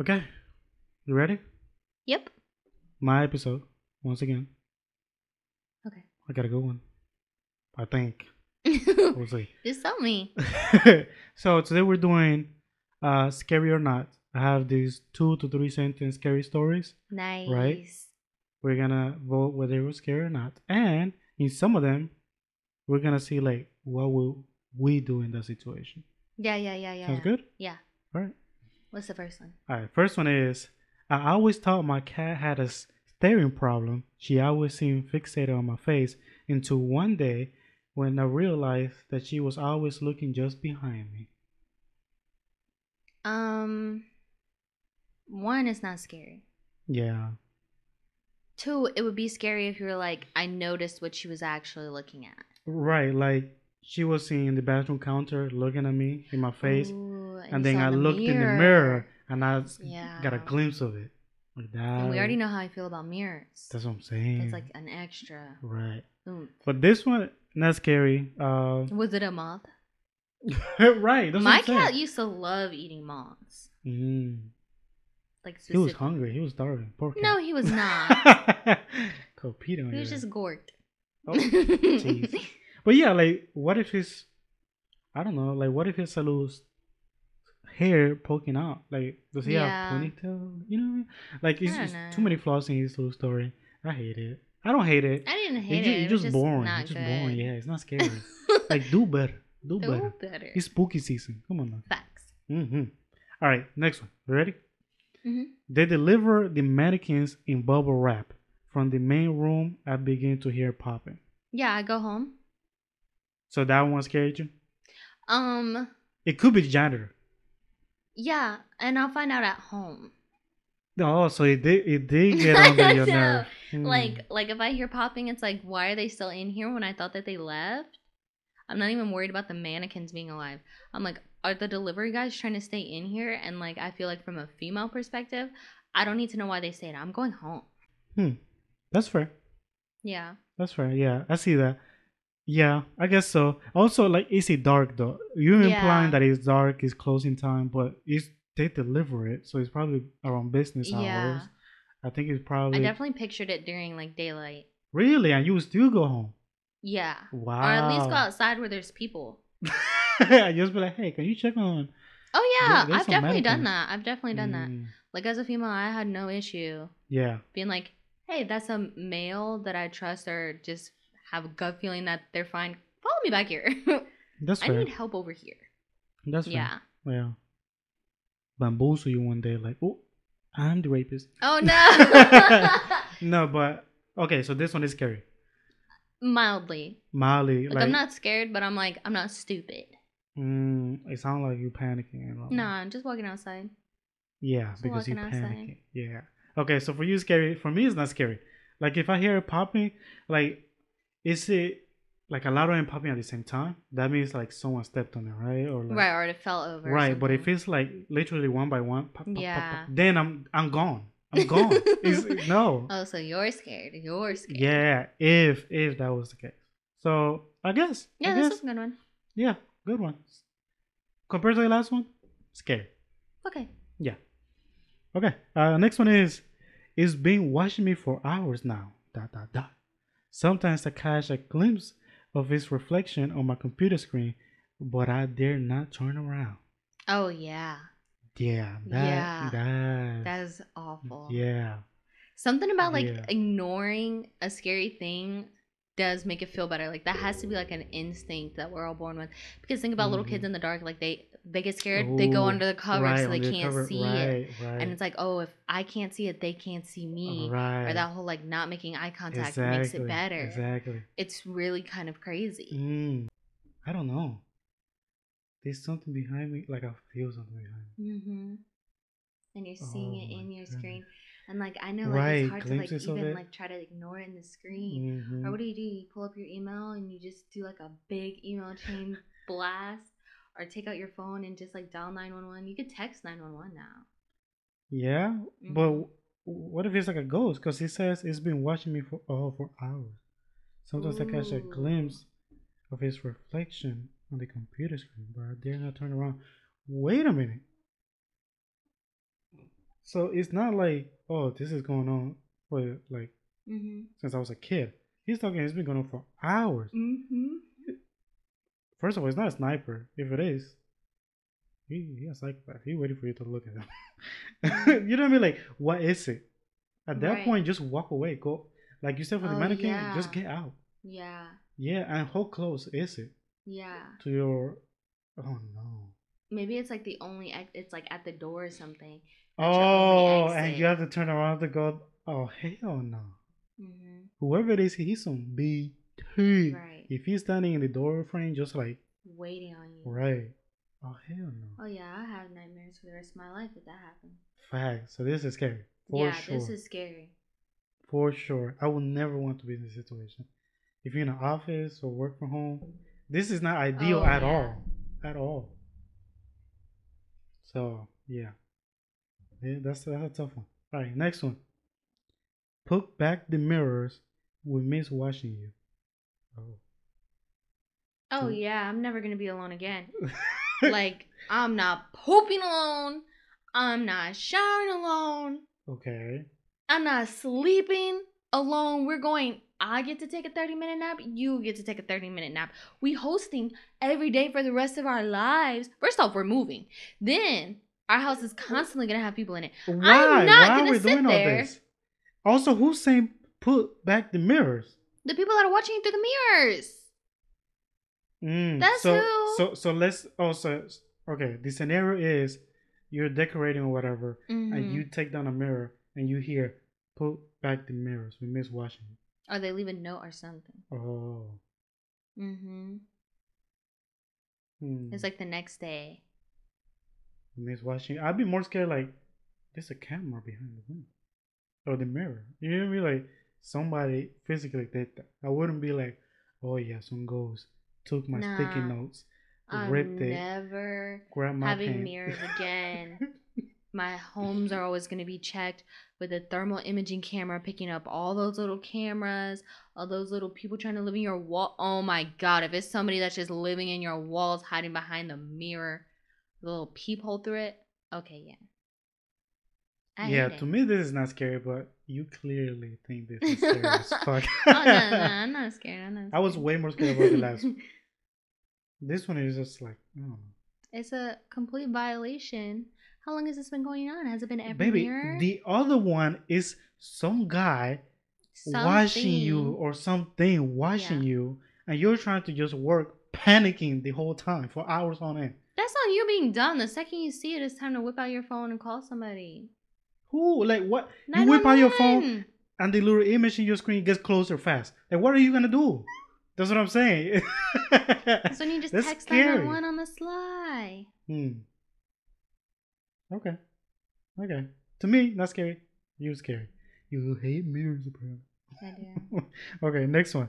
Okay. You ready? Yep. My episode, once again. Okay. I got a good one. I think. We'll see. Just tell me. so today we're doing uh scary or not. I have these two to three sentence scary stories. Nice. Right? We're gonna vote whether it was scary or not. And in some of them, we're gonna see like what will we do in that situation. Yeah, yeah, yeah, yeah. Sounds yeah. good? Yeah. Alright. What's the first one? Alright, first one is I always thought my cat had a staring problem. She always seemed fixated on my face until one day when I realized that she was always looking just behind me. Um, one is not scary. Yeah. Two, it would be scary if you were like, I noticed what she was actually looking at. Right, like she was in the bathroom counter looking at me in my face, Ooh, and then I looked in the mirror and I Yeah. got a glimpse of it. Like that. And we already know how I feel about mirrors. That's what I'm saying. It's like an extra. right. oomph. But this one, not scary. Uh, Was it a moth? right. My what I'm saying. cat used to love eating moths. Mm. Like He was hungry. He was starving. Poor cat. No, he was not. On he was just gorked. Oh, jeez. But yeah, like, what if his, I don't know, like, what if his salud's hair poking out? Like, does he Yeah. have ponytail? You know, what I mean? like, it's, it's know. too many flaws in his little story. I hate it. I don't hate it. I didn't It's hate ju- it. it's It just, just boring. It's just good. boring. Yeah, it's not scary. like, do better. Do Do better. better. It's spooky season. Come on now. Facts. hmm All right, next one. Ready? hmm They deliver the mannequins in bubble wrap. From the main room, I begin to hear popping. Yeah, I go home. So that one scared you? Um, It could be the janitor. Yeah, and I'll find out at home. Oh, so it did, it did get under your nerve. Hmm. Like, like if I hear popping, it's like, why are they still in here when I thought that they left? I'm not even worried about the mannequins being alive. I'm like, are the delivery guys trying to stay in here? And like, I feel like from a female perspective, I don't need to know why they stayed. I'm going home. Hmm. That's fair. Yeah. That's fair. Yeah, I see that. Yeah, I guess so. Also, like, is it dark though? You're Yeah. implying that it's dark, it's closing time, but it's they deliver it, so it's probably around business hours. Yeah. I think it's probably. I definitely pictured it during like daylight. really, and you would still go home. Yeah. Wow. Or at least go outside where there's people. I just be like, hey, can you check on? Oh yeah, there's I've definitely done that. I've definitely done that. Mm, Like as a female, I had no issue Yeah, being like, "Hey, that's a male that I trust or just have a gut feeling that they're fine. Follow me back here. that's I fair. need help over here." That's fair. Yeah. Yeah. Bamboozle you one day, like, oh, I'm the rapist. Oh no. No, but okay, so this one is scary. Mildly. Mildly. Like, like, I'm not scared, but I'm like I'm not stupid. mm, it sounds like you're panicking. lot. Nah, I'm just walking outside. Yeah, Just because you panicking. Yeah. Okay, so for you, it's scary. For me, it's not scary. Like if I hear it popping, like, is it like a lot of them popping at the same time? That means like someone stepped on it, right? Or like, right, or it fell over. Right, but if it's like literally one by one, pop, pop, Yeah. pop, then I'm I'm gone. I'm gone. it's, no. Oh, so you're scared. You're scared. Yeah, if if that was the case. So I guess. Yeah, I this guess, is a good one. yeah, good one. Compared to the last one, scary. Okay. Yeah. Okay. Uh, next one is, it's been watching me for hours now. Dot dot dot. Sometimes I catch a glimpse of its reflection on my computer screen, but I dare not turn around. Oh yeah. Yeah. That, Yeah. That. That is awful. yeah. Something about like Yeah. ignoring a scary thing does make it feel better. Like that has to be like an instinct that we're all born with. Because think about little kids Mhm. in the dark, like they they get scared, they go under the cover right, so they can't cover, see it. right, Right. And it's like, oh, if I can't see it, they can't see me. right. Or that whole like not making eye contact exactly, makes it better. Exactly. It's really kind of crazy. Mm, I don't know. There's something behind me, like I feel something behind me. Mm-hmm. And you're seeing Oh it in your screen. And like I know like Right, it's hard to like even like try to ignore it in the screen. Mhm. Or what do you do? You pull up your email and you just do like a big email chain blast, or take out your phone and just like dial nine one one. You could text nine one one now. Yeah, but Mhm. w- what if it's like a ghost? Because he says it's been watching me for oh for hours. Sometimes I catch a glimpse of his reflection on the computer screen, but I dare not turn around. Wait a minute. So it's not like, oh, this is going on for like Mm-hmm. since I was a kid. He's talking. It's been going on for hours. Mm-hmm. First of all, it's not a sniper. If it is, he he a psychopath. He waiting for you to look at him. you know what I mean? Like, what is it? At that Right. point, just walk away. Go, like you said for the Oh, mannequin. yeah. Just get out. Yeah. Yeah, and how close is it Yeah. to your? Oh no. Maybe it's like the only ex- it's like at the door or something. That's your only Oh, and you have to turn around to go. Oh hell no! Mm-hmm. Whoever it is, he's some BT. Right. If he's standing in the door frame, just like Waiting on you. right. Oh hell no! Oh yeah, I have nightmares for the rest of my life if that happens. Fact. So this is scary. For yeah, sure. this is scary. For sure. I would never want to be in this situation. If you're in an office or work from home, this is not ideal Oh, at yeah. all. At all. So, yeah. yeah that's, that's a tough one. All right, next one. Put back the mirrors. We miss watching you. Oh. Oh Mm. yeah, I'm never gonna be alone again. like I'm not pooping alone. I'm not showering alone. okay. I'm not sleeping alone. We're going. I get to take a 30 minute nap. You get to take a 30 minute nap. We hosting every day for the rest of our lives. First off, we're moving. Then our house is constantly gonna have people in it. Why? not Why are gonna we sit doing all there. this? Also, who's saying put back the mirrors? The people that are watching you through the mirrors. Mm, That's so, who- So so let's also okay. The scenario is you're decorating or whatever, and Mhm. you take down a mirror and you hear put back the mirrors. We miss watching. You." Or they leave a note or something. Oh. Mm-hmm. Hmm. It's like the next day. we miss watching. I'd be more scared like there's a camera behind the window or the mirror. You know what I mean? Like somebody physically did that. I wouldn't be like, oh yeah, some ghost took my sticky Nah. notes, I'm ripped it, never grabbed my having mirrors again. My homes are always going to be checked with a thermal imaging camera, picking up all those little cameras, all those little people trying to live in your wall. Oh my god! If it's somebody that's just living in your walls, hiding behind the mirror, the little peephole through it. Okay, yeah. I yeah, to me this is not scary, but you clearly think this is scary as fuck. oh no, no, I'm not scared. I'm not. I was way more scared about the last one. This one is just like, I don't know. It's a complete violation. How long has this been going on? Has it been every Baby, year? the other one is some guy watching you or something watching Yeah. you, and you're trying to just work, panicking the whole time for hours on end. That's not you being dumb. The second you see it, it's time to whip out your phone and call somebody. Who, like, what? You whip out your phone, and the little image in your screen gets closer fast. Like, what are you gonna do? That's what I'm saying. so you just That's text scary. 911 on the sly. Hmm. Okay. Okay. To me, not scary. You scary. You hate mirrors, apparently. I do. okay, next one.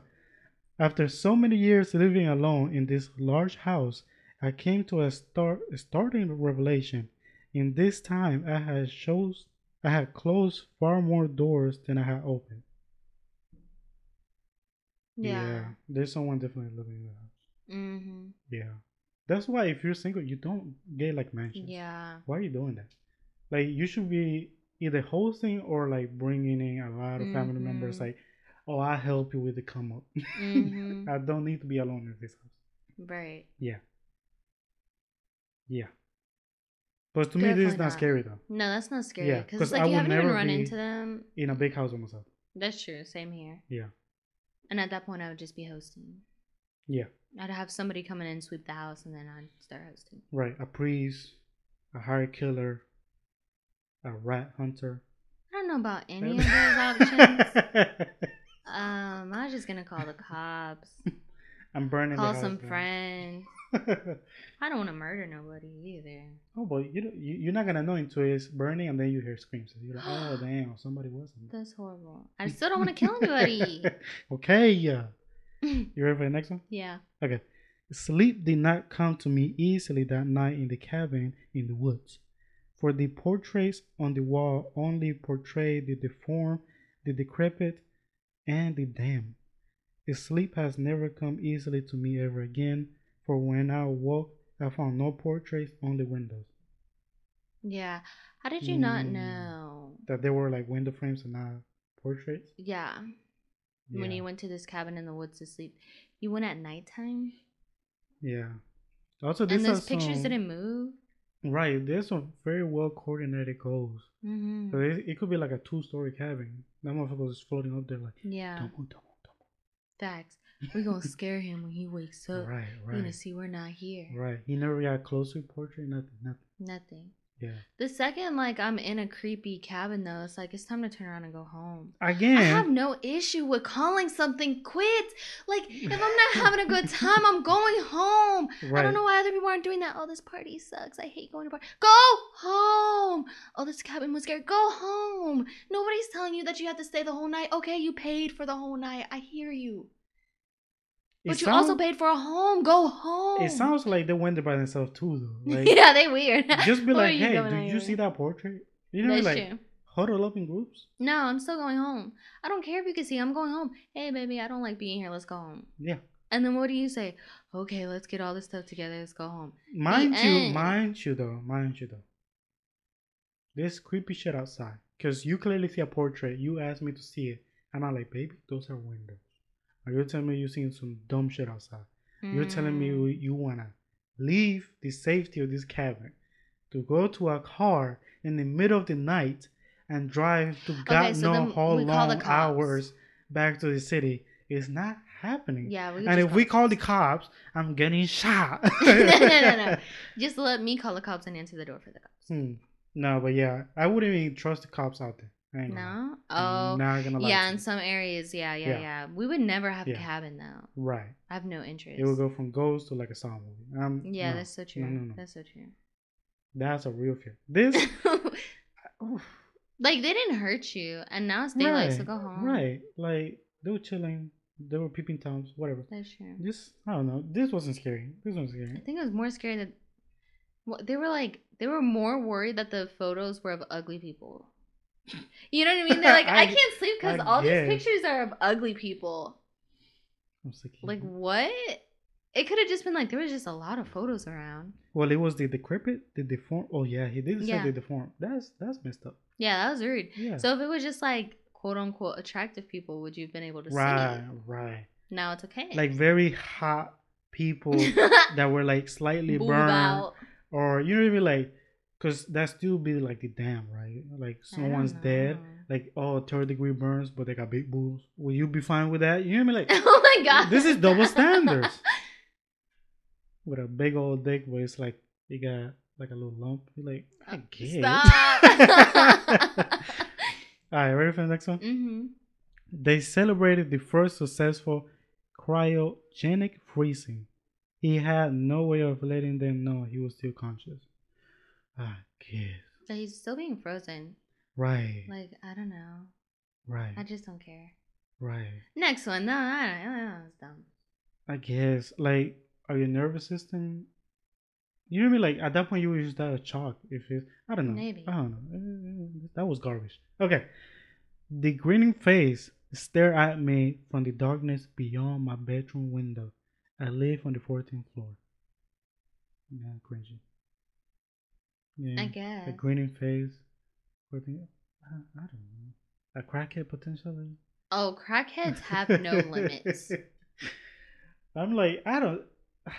After so many years living alone in this large house, I came to a start a starting revelation. In this time, I had shows I had closed far more doors than I had opened. Yeah. there's someone definitely living in the house. Mm-hmm. Yeah, that's why if you're single, you don't get like mansions. Yeah. Why are you doing that? Like you should be either hosting or like bringing in a lot of family members. Like, oh, I help you with the come up. Mhm. I don't need to be alone in this house. Right. Yeah. Yeah. But to me, this is not not. scary though. No, that's not scary. Yeah, because like I you haven't even run into them. In a big house myself. That's true. Same here. Yeah. And at that point, I would just be hosting. Yeah. I'd have somebody come in and sweep the house, and then I'd start hosting. Right. A priest, a hired killer, a rat hunter. I don't know about any of those options. Um, I was just gonna call the cops, I'm burning call the house some down. friends. I don't want to murder nobody either. oh, but you, don't- you you're not gonna know until it's burning and then you hear screams. You're like, oh damn, somebody was. That's horrible. I still don't want to kill anybody. okay, yeah. You ready for the next one? yeah. Okay. Sleep did not come to me easily that night in the cabin in the woods, for the portraits on the wall only portrayed the deformed, the decrepit, and the damned. Sleep has never come easily to me ever again, for when I awoke, I found no portraits, only windows. Yeah. How did you not Mm. know that they were like window frames and not portraits. Yeah. When Yeah. you went to this cabin in the woods to sleep, you went at nighttime, Yeah. Also, and this those pictures some- didn't move. Right, there's some very well coordinated goals. Mm-hmm. So it, it could be like a two story cabin. That motherfucker was floating up there like, Yeah, don't move, don't move, don't facts. We're gonna scare him when he wakes up. Right, We're gonna see we're not here. right. He never got close to portrait. Nothing, nothing. Nothing. Yeah. The second, like, I'm in a creepy cabin, though, it's like it's time to turn around and go home. Again, I have no issue with calling something quits. Like, if I'm not having a good time, I'm going home. right. I don't know why other people aren't doing that. Oh, this party sucks. I hate going to party. Go home. Oh, this cabin was scary. Go home. Nobody's telling you that you have to stay the whole night. Okay, you paid for the whole night. I hear you. It But you also paid for a home. Go home. It sounds like they went there by themselves too, though. Like, yeah, they weird. just be like, hey, do you see that portrait? You know, That's like true. huddle up in groups. No, I'm still going home. I don't care if you can see. I'm going home. Hey, baby, I don't like being here. Let's go home. Yeah. And then what do you say? Okay, let's get all this stuff together. Let's go home. Mind you, end. mind you though, mind you though. This creepy shit outside. Cause you clearly see a portrait. You asked me to see it. And I'm like, baby, those are windows. Are you telling me you seen some dumb shit outside? You're telling me Mm. you, you wanna leave the safety of this cabin to go to a car in the middle of the night and drive to God so know then how we call the long hours back to the city. It's not happening. Yeah, we and if we call the cops, I'm getting shot. no, no, no. Just let me call the cops and answer the door for the cops. Hmm. No, but yeah, I wouldn't even trust the cops out there. I ain't gonna. No? I'm Oh. not gonna lie. Yeah, in some areas, yeah, yeah, Yeah. yeah. We would never have a Yeah. cabin though. right. I have no interest. It would go from ghost to like a Saw movie. Um, yeah, no, that's so true. no, no, no. That's so true. that's a real fear. This, like they didn't hurt you, and now it's daylight, so go home. right? Like they were chilling, they were peeping toms, whatever. That's true. Just I don't know. This wasn't scary. This wasn't scary. I think it was more scary that well, they were like they were more worried that the photos were of ugly people. You know what I mean? They're like, I, I- can't sleep because all guess. these pictures are of ugly people. I'm sick Like what? It could have just been like there was just a lot of photos around. well, it was the decrepit, the deform. Oh yeah, he did Yeah. say the deform. That's that's messed up. Yeah, that was rude. Yeah. So if it was just like quote unquote attractive people, would you have been able to right, see? Right, right. Now it's okay. Like very hot people that were like slightly Boob burned. out. or you know what I mean, like, cause that still be like the damn, right? Like someone's dead, like oh third degree burns, but they got big boobs. Will you be fine with that? You what I? Like oh my god. this is double standards. With a big old dick, but it's like you got like a little lump. You're like, I get. Stop. All right, ready for the next one? hmm They celebrated the first successful cryogenic freezing. He had no way of letting them know he was still conscious. Ah, I guess. So he's still being frozen. Right. Like I don't know. right. I just don't care. right. Next one. No, I don't. know. It's dumb. I guess. Like, are your nervous system? You know what I mean? Like at that point, you would use that chalk. If it, I don't know. Maybe. I don't know. Uh, That was garbage. Okay. The grinning face stared at me from the darkness beyond my bedroom window. I live on the 14th floor. Yeah, cringy. Yeah. I guess. The grinning face. 14th. I, I don't know. A crackhead potentially. Oh, crackheads have no limits. I'm like, I don't.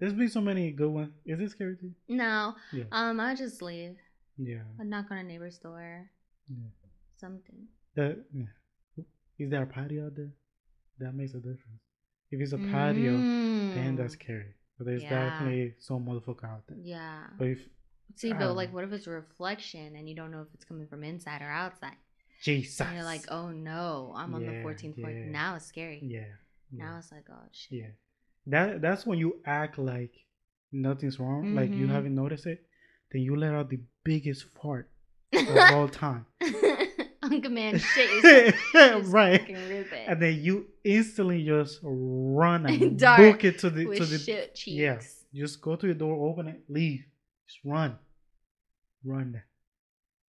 There's been so many good ones. Is it scary to you? No. Yeah. Um, I just leave. Yeah. I'd knock on a neighbor's door. yeah. Something. That, yeah. Is there a patio out there? That makes a difference. If it's a patio, then that's Mm. scary. But there's Yeah. definitely some motherfucker out there. Yeah. But if See, but don't like, what if it's a reflection and you don't know if it's coming from inside or outside? Jesus, And you're like, oh no, I'm on the 14th floor. yeah. Now it's scary. yeah, Now yeah, it's like, oh shit. yeah. That that's when you act like nothing's wrong, like you Mhm. haven't noticed it. Then you let out the biggest fart of all time. on command, shit. Right. fucking rip it. and then you instantly just run and book it to the to the shit cheeks. yeah. Just go to your door, open it, leave, just run, run.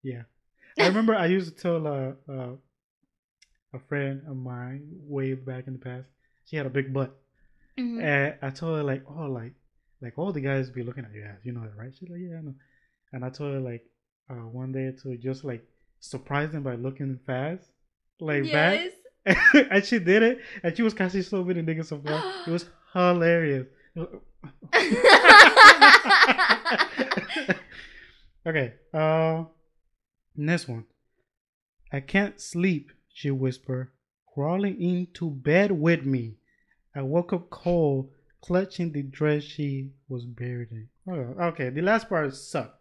Yeah, I remember I used to tell uh, uh, a friend of mine way back in the past. She had a big butt, Mhm. and I told her like, oh, like, like all the guys be looking at your ass, you know that, right? She's like, yeah, I know. And I told her like, uh, one day to just like surprise them by looking fast, like yes. back, and she did it, and she was catching so many niggas so fast. It was hilarious. okay, uh, next one. I can't sleep, she whispered, crawling into bed with me. I woke up cold, clutching the dress she was buried in. Oh, okay, the last part sucked.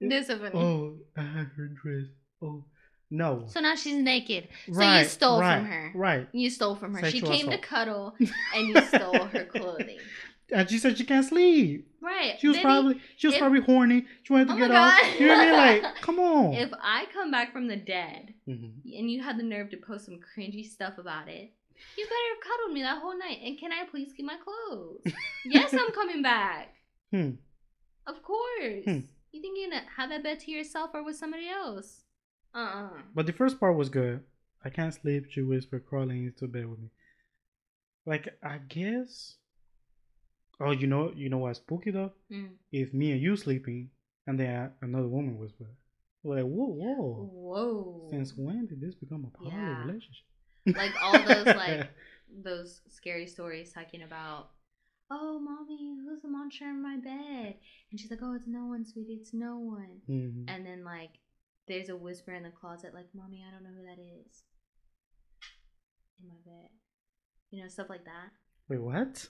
this is funny. Oh, I had her dress. Oh, no. So now she's naked. Right, So you stole right, from her. Right. You stole from her. Sexual she came assault. to cuddle and you stole her clothing. And she said she can't sleep. Right. She was probably she was if- probably horny. She wanted to Oh get off. You know what I mean? Like, come on. If I come back from the dead Mhm. and you had the nerve to post some cringy stuff about it, you better have cuddled me that whole night. And can I please keep my clothes? yes, I'm coming back. Hmm. Of course. Hmm. You think you're gonna have that bed to yourself or with somebody else? Uh uh But the first part was good. I can't sleep. She whispered, crawling into bed with me. Like, I guess. Oh, you know, you know what's spooky though? Mm. If me and you sleeping, and then another woman whispered, like, whoa, whoa. Whoa. Since when did this become a poly Yeah. relationship? Like all those like those scary stories talking about, oh mommy, who's the monster in my bed? And she's like, oh, it's no one, sweetie, it's no one. Mhm. And then like there's a whisper in the closet, like, mommy, I don't know who that is. In my bed, you know, stuff like that. Wait, what?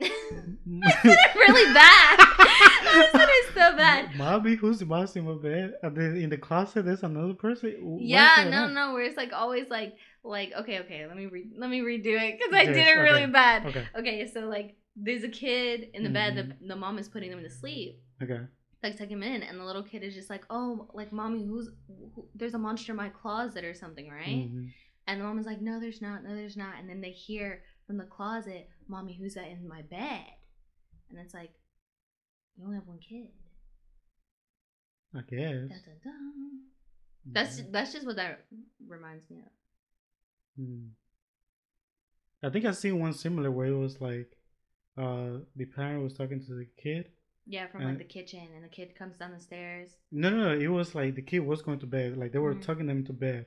Really bad. I said it's so bad. Mommy, who's in my bed? Then in the closet, there's another person. Where's Yeah, no, no, where it's like always like, like, okay, okay, let me re- let me redo it because I Yes, did it really okay. bad. Okay, Okay, so like there's a kid in the bed, Mhm. the, the mom is putting them to sleep, okay. like tuck him in, and the little kid is just like, oh, like mommy, who's who, there's a monster in my closet or something, right? Mhm. And the mom is like, no, there's not, no, there's not, and then they hear from the closet, mommy, who's that in my bed? And it's like, you only have one kid. I guess. Dun, dun, dun. That's Mhm. that's just what that reminds me of. Hmm. I think I seen one similar where it was like, uh, the parent was talking to the kid. Yeah, from And- like the kitchen, and the kid comes down the stairs. No, no, no. It was like the kid was going to bed. Like they were Mhm. tucking them to bed,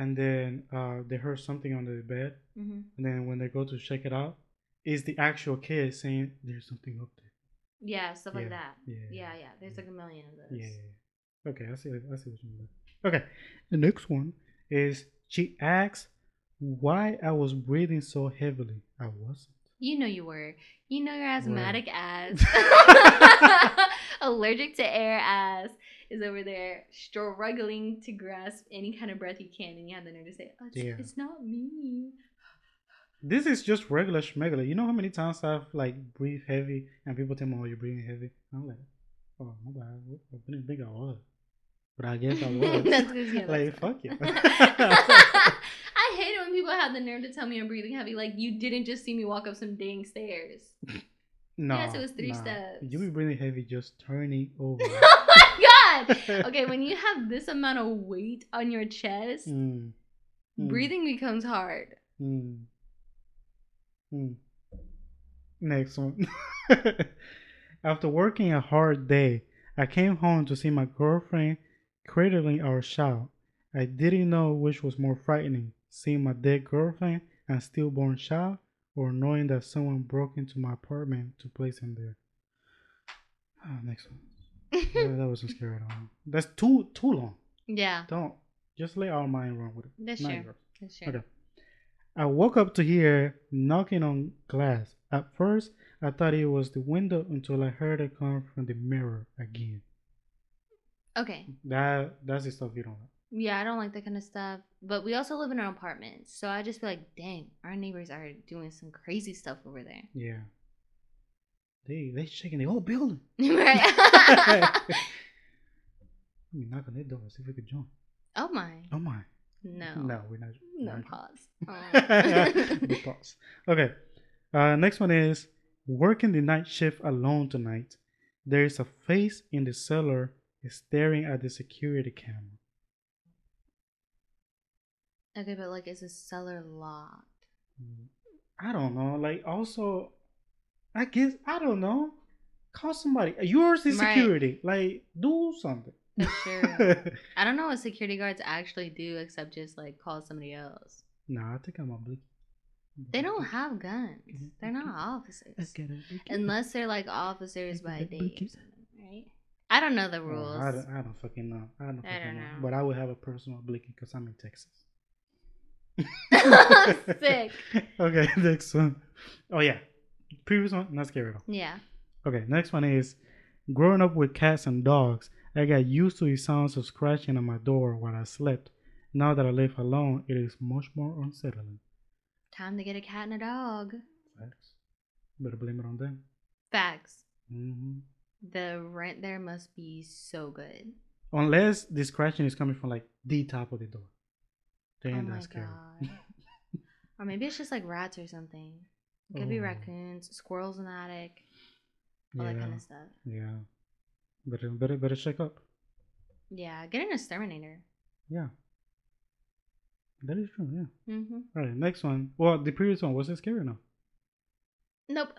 and then uh, they heard something on the bed. hmm And then when they go to check it out, is the actual kid saying, "There's something up there." Yeah, stuff like that. yeah, Yeah, yeah. There's like a million of those. Yeah. yeah, yeah. Okay, I see. I see what you mean. Okay, the next one is she asks why I was breathing so heavily. I wasn't. You know you were. You know your asthmatic ass, allergic to air ass is over there struggling to grasp any kind of breath you can, and you have the nerve to say, oh, it's, Yeah. it's not me. This is just regular schmegular. You know how many times I've like breathed heavy and people tell me, "Oh, you're breathing heavy." I'm like, "Oh, my god, I didn't think I was, but I guess I was." Yeah, like, fuck you. I hate it when people have the nerve to tell me I'm breathing heavy. Like you didn't just see me walk up some dang stairs. no, Yes, it was three nah. steps. You be breathing heavy, just turning over. oh my god! Okay, when you have this amount of weight on your chest, Mm, mm, breathing becomes hard. mm, mm. Next one. After working a hard day, I came home to see my girlfriend cradling our child. I didn't know which was more frightening seeing my dead girlfriend and stillborn child, or knowing that someone broke into my apartment to place him there. Ah, next one. Yeah, that wasn't scary at all. That's too too long. yeah, Don't just let our mind run with it. that's Not true. That's true. Okay. I woke up to hear knocking on glass. At first, I thought it was the window until I heard it come from the mirror again. Okay. That that's the stuff you don't like. Yeah, I don't like that kind of stuff. But we also live in our apartments, so I just feel like, dang, our neighbors are doing some crazy stuff over there. Yeah. They they shaking the whole building. right? Let me knock on their door see if we could join. oh my. Oh my. No. No, we're not. No not pause. We pause. Okay. Uh, next one is working the night shift alone tonight. There is a face in the cellar staring at the security camera. okay, but like, is the cellar locked? I don't know. Like, also, I guess I don't know. Call somebody. Yours is Right. security. Like, do something. True. I don't know what security guards actually do except just like call somebody else. nah, I think I'm a blicky. They don't have guns. They're not officers. Let's get it. blicky. Unless they're like officers by day or something, right? I don't know the Oh, rules. I, don't, I don't fucking know. I don't, I don't know. know. But I would have a personal blicky because I'm in Texas. Sick. okay, next one. Oh yeah, previous one not scary at all. Yeah. Okay, next one is growing up with cats and dogs. I got used to the sounds of scratching on my door while I slept. Now that I live alone, it is much more unsettling. Time to get a cat and a dog. Facts. Better blame it on them. Facts. hmm The rent there must be so good. Unless the scratching is coming from like the top of the door. Then oh my that's scary. god. or maybe it's just like rats or something. Could be Oh. raccoons, squirrels in the attic, all yeah, that kind of stuff. yeah. Better, better, better check up. Yeah, get an exterminator. Yeah. That is true. Yeah. Mm-hmm. All right. Next one. Well, the previous one was it scary or no? Nope.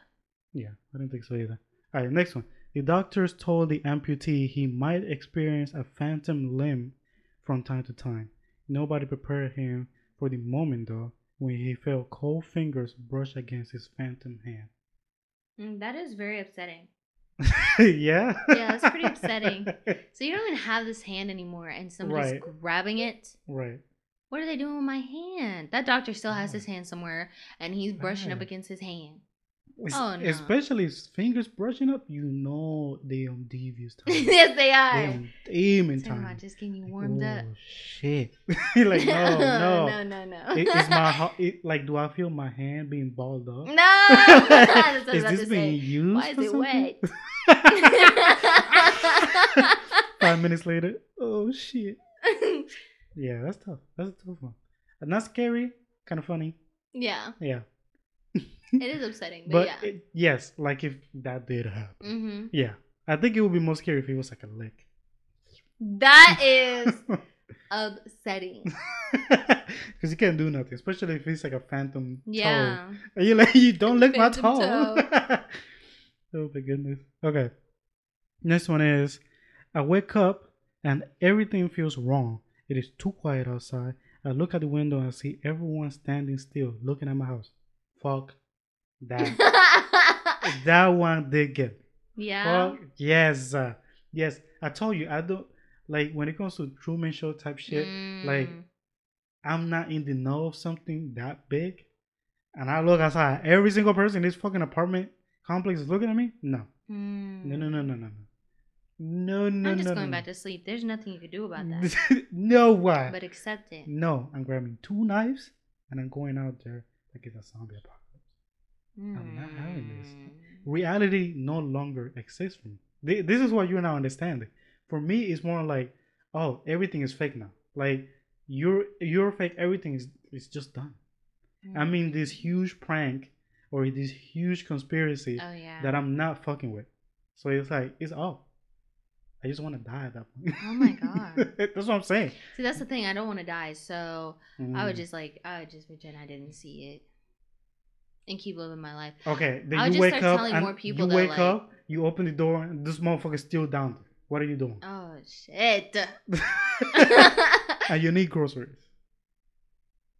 Yeah, I didn't think so either. All right, next one. The doctors told the amputee he might experience a phantom limb from time to time. Nobody prepared him for the moment, though, when he felt cold fingers brush against his phantom hand. Mm, that is very upsetting. yeah? Yeah, that's pretty upsetting. So you don't even have this hand anymore, and somebody's Right. grabbing it. right. What are they doing with my hand? That doctor still has Yeah. his hand somewhere, and he's brushing up against his hand. Oh, no. Especially fingers brushing up, you know they on devious yes, they they are. on demon Tell them I'm time. just getting you warmed up. Oh, shit. like, no, no. no, no, no. I- is my it, like do I feel my hand being balled up? no. That's what I was is this being say. used? Why is it something? wet? Five minutes later, oh shit. Yeah, that's tough. That's a tough one. Uh, Not scary, kind of funny. yeah, Yeah, it is upsetting, but, but yeah. it, yes, like if that did happen. hmm Yeah, I think it would be more scary if it was like a lick. That is upsetting. Because you can't do nothing, especially if it's like a phantom toe. Yeah. And you're like, you don't lick my Phantom toe. oh my goodness. Okay. Next one is I wake up and everything feels wrong. It is too quiet outside. I look at the window and see everyone standing still looking at my house. Fuck that that one they get. Yeah. Oh, yes. Uh, yes. I told you I don't like when it comes to Truman Show type shit. Mm. Like I'm not in the know of something that big, and I look outside. Every single person in this fucking apartment complex is looking at me. No. Mm. No. No. No. No. No. No, no, I'm just no, going no. back to sleep. There's nothing you can do about that. no, why? But accept it. No, I'm grabbing two knives and I'm going out there like it's a zombie apocalypse. I'm not having this. Mm. Reality no longer exists for me. This is what you're now understand. For me, it's more like, oh, everything is fake now. Like you're you're fake. Everything is is just done. I mean, this huge prank or this huge conspiracy Oh yeah. that I'm not fucking with. So it's like it's all. I just want to die at that point. Oh my God. That's what I'm saying. See, that's the thing. I don't want to die, so I would Mm. just like I would just pretend I didn't see it and keep living my life. Okay, then I would you just wake start up telling and more people you that, wake like- up, you open the door, and this motherfucker's still down there. What are you doing? Oh shit. and you need groceries.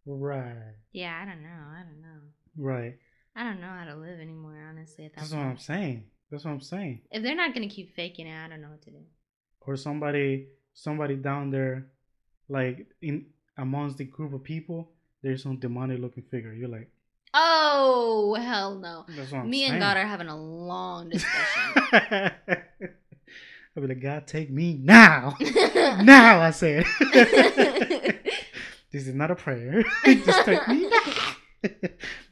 Right, yeah, I don't know. I don't know. right. I don't know how to live anymore, honestly. At that That's what. I'm saying. That's what I'm saying. If they're not gonna keep faking it, I don't know what to do. Or somebody, somebody down there, like in amongst the group of people, there's some demonic looking figure. You're like, Oh hell no. that's what I'm Me saying. and God are having a long discussion. I'll be like, God, take me now. now, I said. this is not a prayer. Just take me now.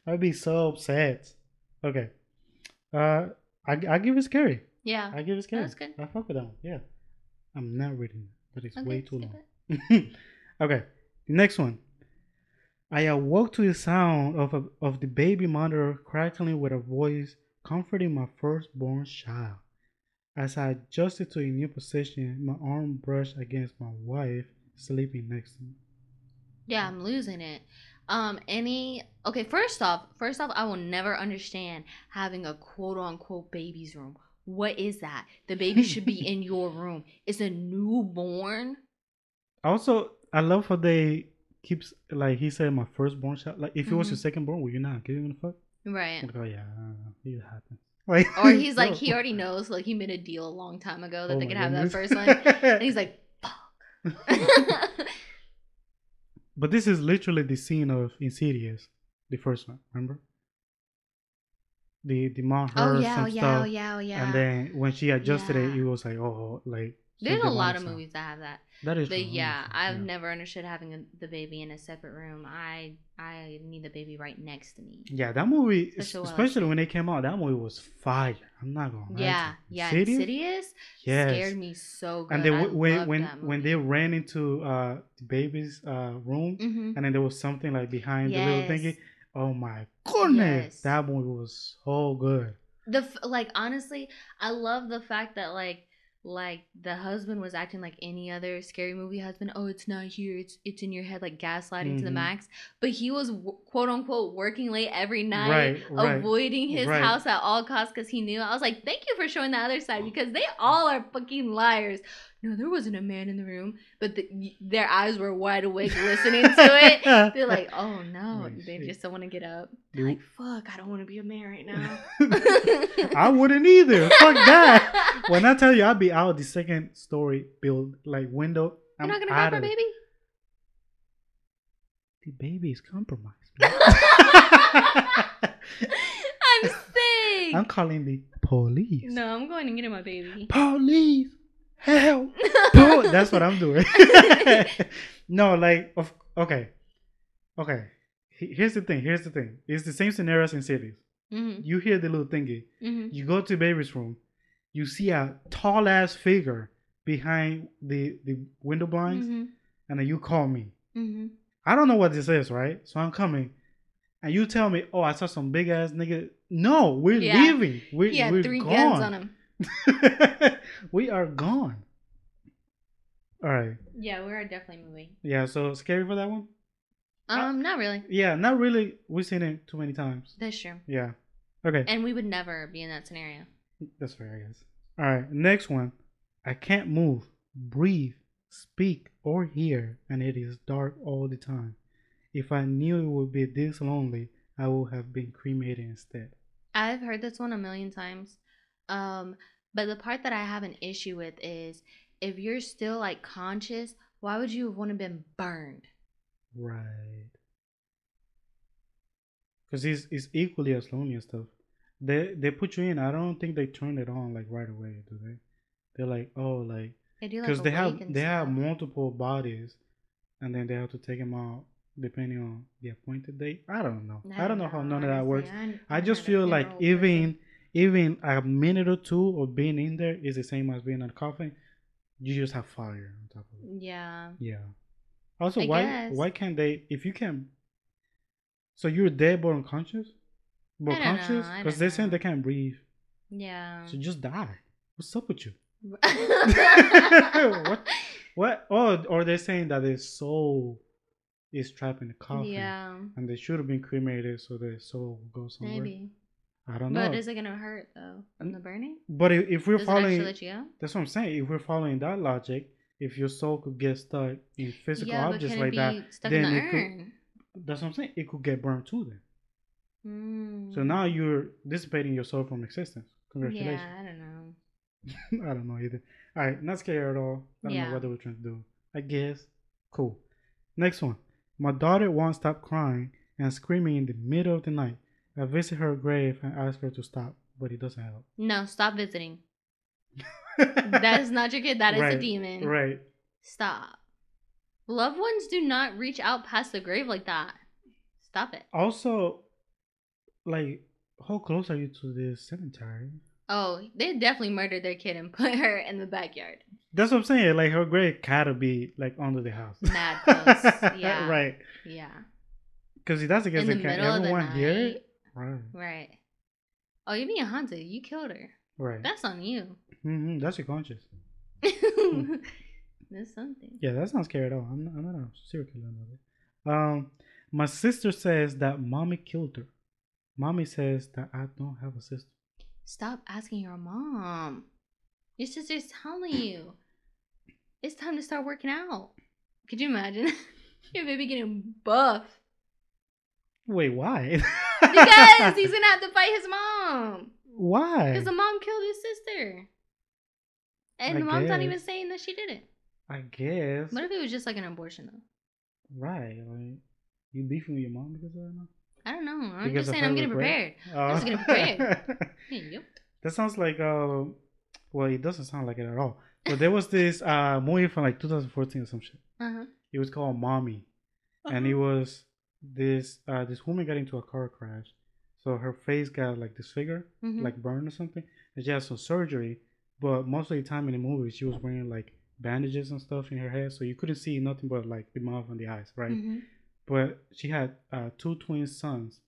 I'd be so upset. Okay. Uh, I, I give it scary. yeah. I give it scary. That's good. I fuck with that one. Yeah. I'm not reading but it's Okay, way too long. okay. The next one. I awoke to the sound of a, of the baby mother crackling with a voice, comforting my firstborn child. As I adjusted to a new position, my arm brushed against my wife sleeping next to me. Yeah, I'm losing it. Um, any okay, first off, first off, I will never understand having a quote unquote baby's room. What is that? The baby should be in your room. It's a newborn. Also, I love how they keeps like he said my firstborn child. Like if it was your Mhm. second born, would you not give him a fuck? Right. Like, oh yeah, it happens. Like Or he's like, no. he already knows, like he made a deal a long time ago that Oh they could have that first one. And he's like, fuck. But this is literally the scene of Insidious, the first one. Remember? The the mom heard oh yeah, some oh yeah, stuff, oh yeah, oh yeah. and then when she adjusted it, Yeah. it was like, oh, like There's a lot of movies that have that. That is, But true, yeah, I've yeah. never understood having a, the baby in a separate room. I I need the baby right next to me. Yeah, that movie, Especially especially when they came out, that movie was fire. I'm not gonna. Yeah, yeah. Insidious? Insidious Yes. scared me so good. and they I when when when they ran into uh the baby's uh room, hmm and then there was something like behind the little thingy. Oh my goodness, Yes. that movie was so good. the f- like honestly, I love the fact that like like the husband was acting like any other scary movie husband. Oh, it's not here. It's it's in your head, like gaslighting to the Mhm. max. But he was w- quote unquote working late every night, Right, right, avoiding his right. house at all costs because he knew. I was like, thank you for showing the other side because they all are fucking liars. No, there wasn't a man in the room, but the, their eyes were wide awake listening to it. They're like, oh no, Holy they shit. just don't want to get up. Dude. Like, fuck, I don't want to be a man right now. I wouldn't either. Fuck that. When I tell you, I'll be out the second story build, like window. You're I'm not gonna out grab our of it. baby? The baby is compromised. I'm sick. I'm calling the police. no, I'm going to get him my baby. Police, help! That's what I'm doing. no, like, of okay, okay. Here's the thing. Here's the thing. It's the same scenario as Insidious. hmm You hear the little thingy. hmm You go to baby's room. You see a tall ass figure behind the the window blinds, hmm and then you call me. hmm I don't know what this is, right? So I'm coming, and you tell me, "Oh, I saw some big ass nigga." No, we're Yeah. leaving. We're, He had we're three gone. guns on him. we are gone. All right. Yeah, we are definitely moving. Yeah. So scary for that one. Um, not really. Yeah. Not really. We've seen it too many times. That's true. Yeah. Okay. And we would never be in that scenario. That's fair, I guess. All right. Next one. I can't move, breathe, speak, or hear, and it is dark all the time. If I knew it would be this lonely, I would have been cremated instead. I've heard this one a million times. Um, but the part that I have an issue with is if you're still like conscious, why would you want to been burned? Right. Because it's, it's equally as lonely and stuff. They they put you in. I don't think they turn it on like right away, do they? They're like, oh, like They do like because they have they have multiple bodies, and then they have to take them out depending on the appointed date. I don't know. I don't know how none of that works. honestly. I I'm just feel like even even a minute or two of being in there is the same as being in a coffin. You just have fire on top of it. Yeah. Yeah. Also, I why guess. why can't they? If you can, so you're dead but unconscious, but I don't know, conscious because they're saying they can't breathe. Yeah. So just die. What's up with you? what? What? Oh, or they're saying that their soul is trapped in the coffin, Yeah. and they should have been cremated so their soul goes somewhere. Maybe. I don't know. But is it gonna hurt though from the burning? But if, if we're Does following, let you go? that's what I'm saying. If we're following that logic, if your soul could get stuck in physical yeah, objects like that, be stuck in then the it could- that's what I'm saying. It could get burned too. Then, Mm. so now you're dissipating your soul from existence. Congratulations. Yeah, I don't know. I don't know either. All right, not scared at all. I don't Yeah. know what they were trying to do. I guess. Cool. Next one. My daughter won't stop crying and screaming in the middle of the night. I visit her grave and ask her to stop, but it doesn't help. No, stop visiting. That is not your kid. That is a demon. Right. Stop. Loved ones do not reach out past the grave like that. Stop it. Also, like, how close are you to the cemetery? Oh, they definitely murdered their kid and put her in the backyard. That's what I'm saying. Like, her grave gotta be like under the house. Mad close. Yeah. right. Yeah. Because that's In the then can middle of the everyone it? Right. Right. Oh, you're being haunted. You killed her. Right. That's on you. hmm That's your conscience. That's something. Yeah, that's not scary at all. I'm not, I'm not a serial killer. Um, my sister says that mommy killed her. Mommy says that I don't have a sister. stop asking your mom. Your sister's telling you it's time to start working out. Could you imagine your baby getting buff Wait, why? because he's gonna have to fight his mom why? because the mom killed his sister, and I the mom's not even guess. saying that she did it. I guess. What if it was just like an abortion though? Right. Like you beefing with your mom because of that? now? I don't know. I'm Because just saying I'm getting regret? prepared. just getting prepared. Yep. that sounds like uh, well, it doesn't sound like it at all. But there was this uh movie from like 2014 or some shit. Uh huh. It was called Mommy, and it was this uh this woman got into a car crash, so her face got like disfigured, Mhm. like burned or something, and she had some surgery. But most of the time in the movie, she was wearing like bandages and stuff in her head, so you couldn't see nothing but like the mouth and the eyes, right? Mhm. but she had uh, two twin sons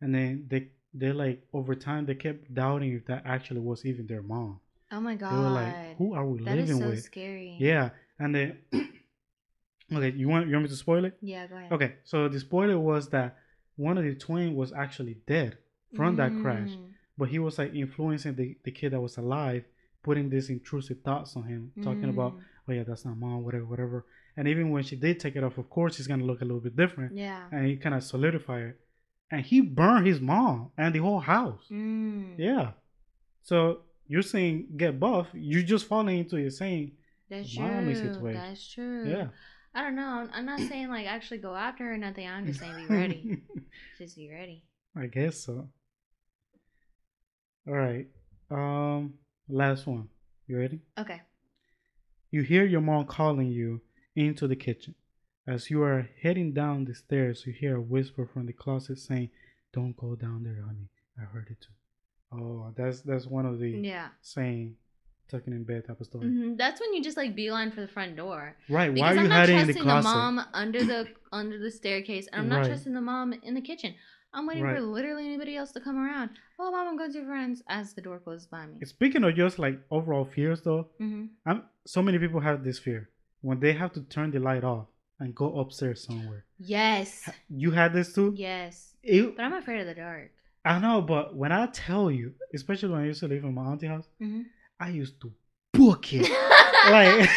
and then they they like over time they kept doubting if that actually was even their mom Oh my god. they were like who are we living with? That is so with scary. yeah and then okay you want you want me to spoil it Yeah. Go ahead. okay so the spoiler was that one of the twin was actually dead from that crash Mm. but he was like influencing the, the kid that was alive putting these intrusive thoughts on him talking about Mm. oh yeah that's not mom whatever whatever and even when she did take it off of course he's gonna look a little bit different Yeah. and he kind of solidified it. And he burned his mom and the whole house. Mm. Yeah. So you're saying get buff, you're just falling into it saying, That's true. Situation. That's true. yeah. I don't know. I'm- I'm not saying like actually go after her or nothing. I'm just saying be ready. just be ready. I guess so. All right. Um, last one. You ready? Okay. You hear your mom calling you into the kitchen. As you are heading down the stairs, you hear a whisper from the closet saying, "Don't go down there, honey. I heard it too." Oh, that's that's one of the Yeah. saying tucking in bed type of story. hmm That's when you just like beeline for the front door. Right. Why Because are I'm you not hiding in trusting the the, mom under the under the staircase, and I'm not Right. trusting the mom in the kitchen. I'm waiting Right. for literally anybody else to come around. Oh, mom, I'm going to your friends as the door closes by me. Speaking of just like overall fears though, hmm I'm so many people have this fear when they have to turn the light off and go upstairs somewhere. Yes. You had this too? Yes. It- But I'm afraid of the dark. I know, but when I tell you, especially when I used to live in my auntie house, hmm I used to book it. like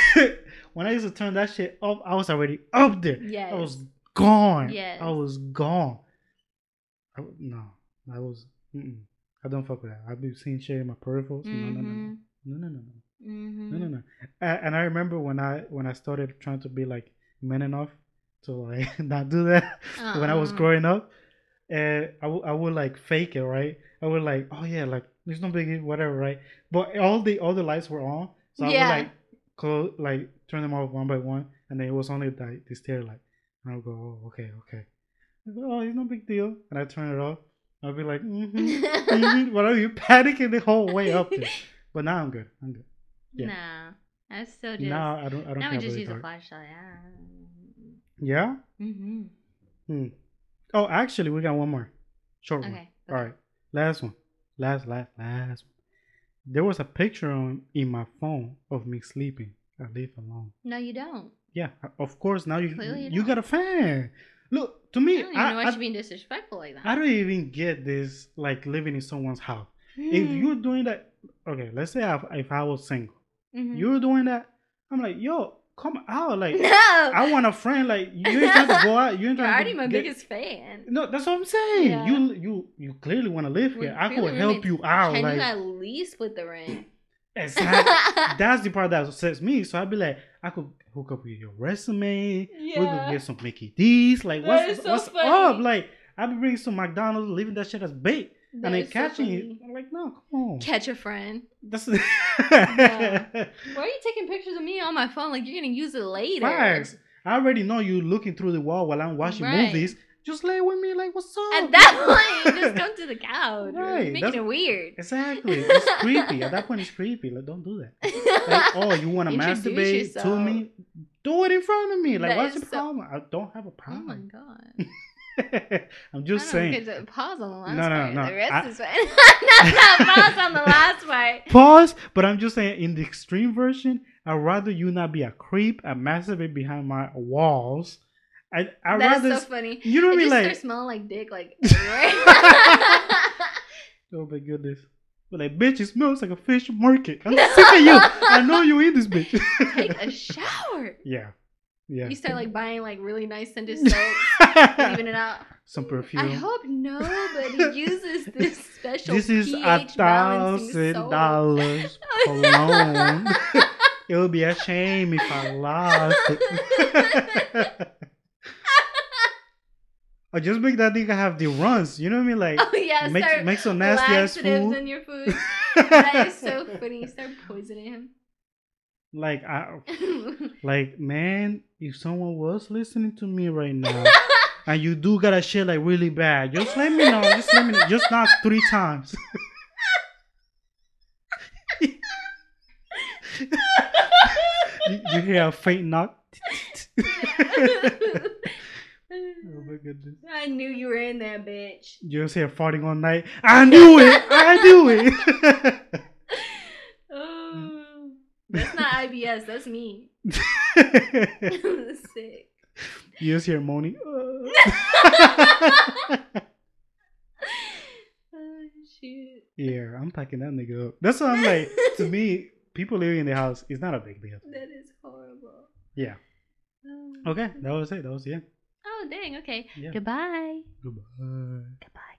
when I used to turn that shit up, I was already up there. Yeah, I was gone. Yeah, I was gone. I, no, I was. Mm-mm. I don't fuck with that. I've been seeing shit in my peripherals. No, no, no, no, no, no, no, no, hmm no, no, no. A- And I remember when I when I started trying to be like man enough to like not do that when I was Uh-uh. growing up, and I would- I would like fake it, right? I would like, oh yeah, like there's no big whatever, right? But all the all the lights were on, so I Yeah. would like close, like turn them off one by one, and then it was only like the stair light, and I would go, oh okay, okay, go, oh it's no big deal, and I turn it off. I'd be like, mm-hmm, mm-hmm. whatever, you panicking the whole way up there. But now I'm good. I'm good. Yeah. Nah. I still just. Now I don't. I don't now we just use a dark. flashlight. Yeah. Mm-hmm. Hmm. Oh, actually, we got one more. Short one. Okay. All right. Last one. Last, last, last one. There was a picture on in my phone of me sleeping. I leave alone. No, you don't. Yeah, of course. Now you Clearly you you got a fan. Look to me. I don't even I, know why I, you're being disrespectful like that. I don't even get this. Like living in someone's house. If Hmm. you're doing that, okay. Let's say if, if I was single, Mhm. you're doing that. I'm like, yo, come out. Like, no, I want a friend. Like, you ain't trying to go out. You ain't you're trying already to my get- biggest fan. No, that's what I'm saying. Yeah. You you you clearly want to live We here. I could help you out. Can like you at least split the rent? exactly. that's the part that upsets me. So I'd be like, I could hook up with your resume. Yeah. We could get some Mickey D's. Like That what's so what's funny. up? Like I'd be bringing some McDonald's, leaving that shit as bait, That and then is so catching you. I'm like, no, come on. Catch a friend. That's Why are you taking pictures of me on my phone? Like you're gonna use it later. facts. I already know you looking through the wall while I'm watching Right. movies. Just lay with me, like, what's up? At that point, just come to the couch. Right, You're making that's- it weird. Exactly. It's creepy. At that point, it's creepy. Like, don't do that. Like, oh, you want to Introduce masturbate to me? Do it in front of me. Like, That what's is the so- problem? I don't have a problem. oh my god. I'm just saying. pause on the last No, no, part. no, The rest I- is fine. no, no, pause on the last part. Pause. But I'm just saying, in the extreme version, I'd rather you not be a creep and masturbate behind my walls. I I That's rather. so funny. you know what I mean? Like, smelling like dick, like oh my goodness. But like, bitch, it smells like a fish market. I'm sick of you. I know you eat this bitch. Take a shower. yeah. Yeah. You start like buying like really nice scented soap, leaving it out. Some perfume. I hope nobody uses this special. this is a thousand dollars cologne. it would be a shame if I lost it. or just make that nigga have the runs. You know what I mean? Like Oh yeah, make make some nasty ass food. in your food. that is so funny. You start poisoning like I like man, if someone was listening to me right now and you do got a shit like really bad, just let me know. Just let me know. Just not three times. you, you hear a faint knock. Oh my goodness. I knew you were in there, bitch. You just hear farting all night. I knew it. I knew it. That's not IBS. That's me. Sick. you just hear moaning. Uh. oh shit. yeah, I'm packing that nigga up. That's what I'm like. To me, people living in the house is not a big deal. That is horrible. Yeah. Oh. Okay, that hmm. was it. That was the end. Oh dang. Okay. Yeah. Goodbye. Goodbye. Goodbye.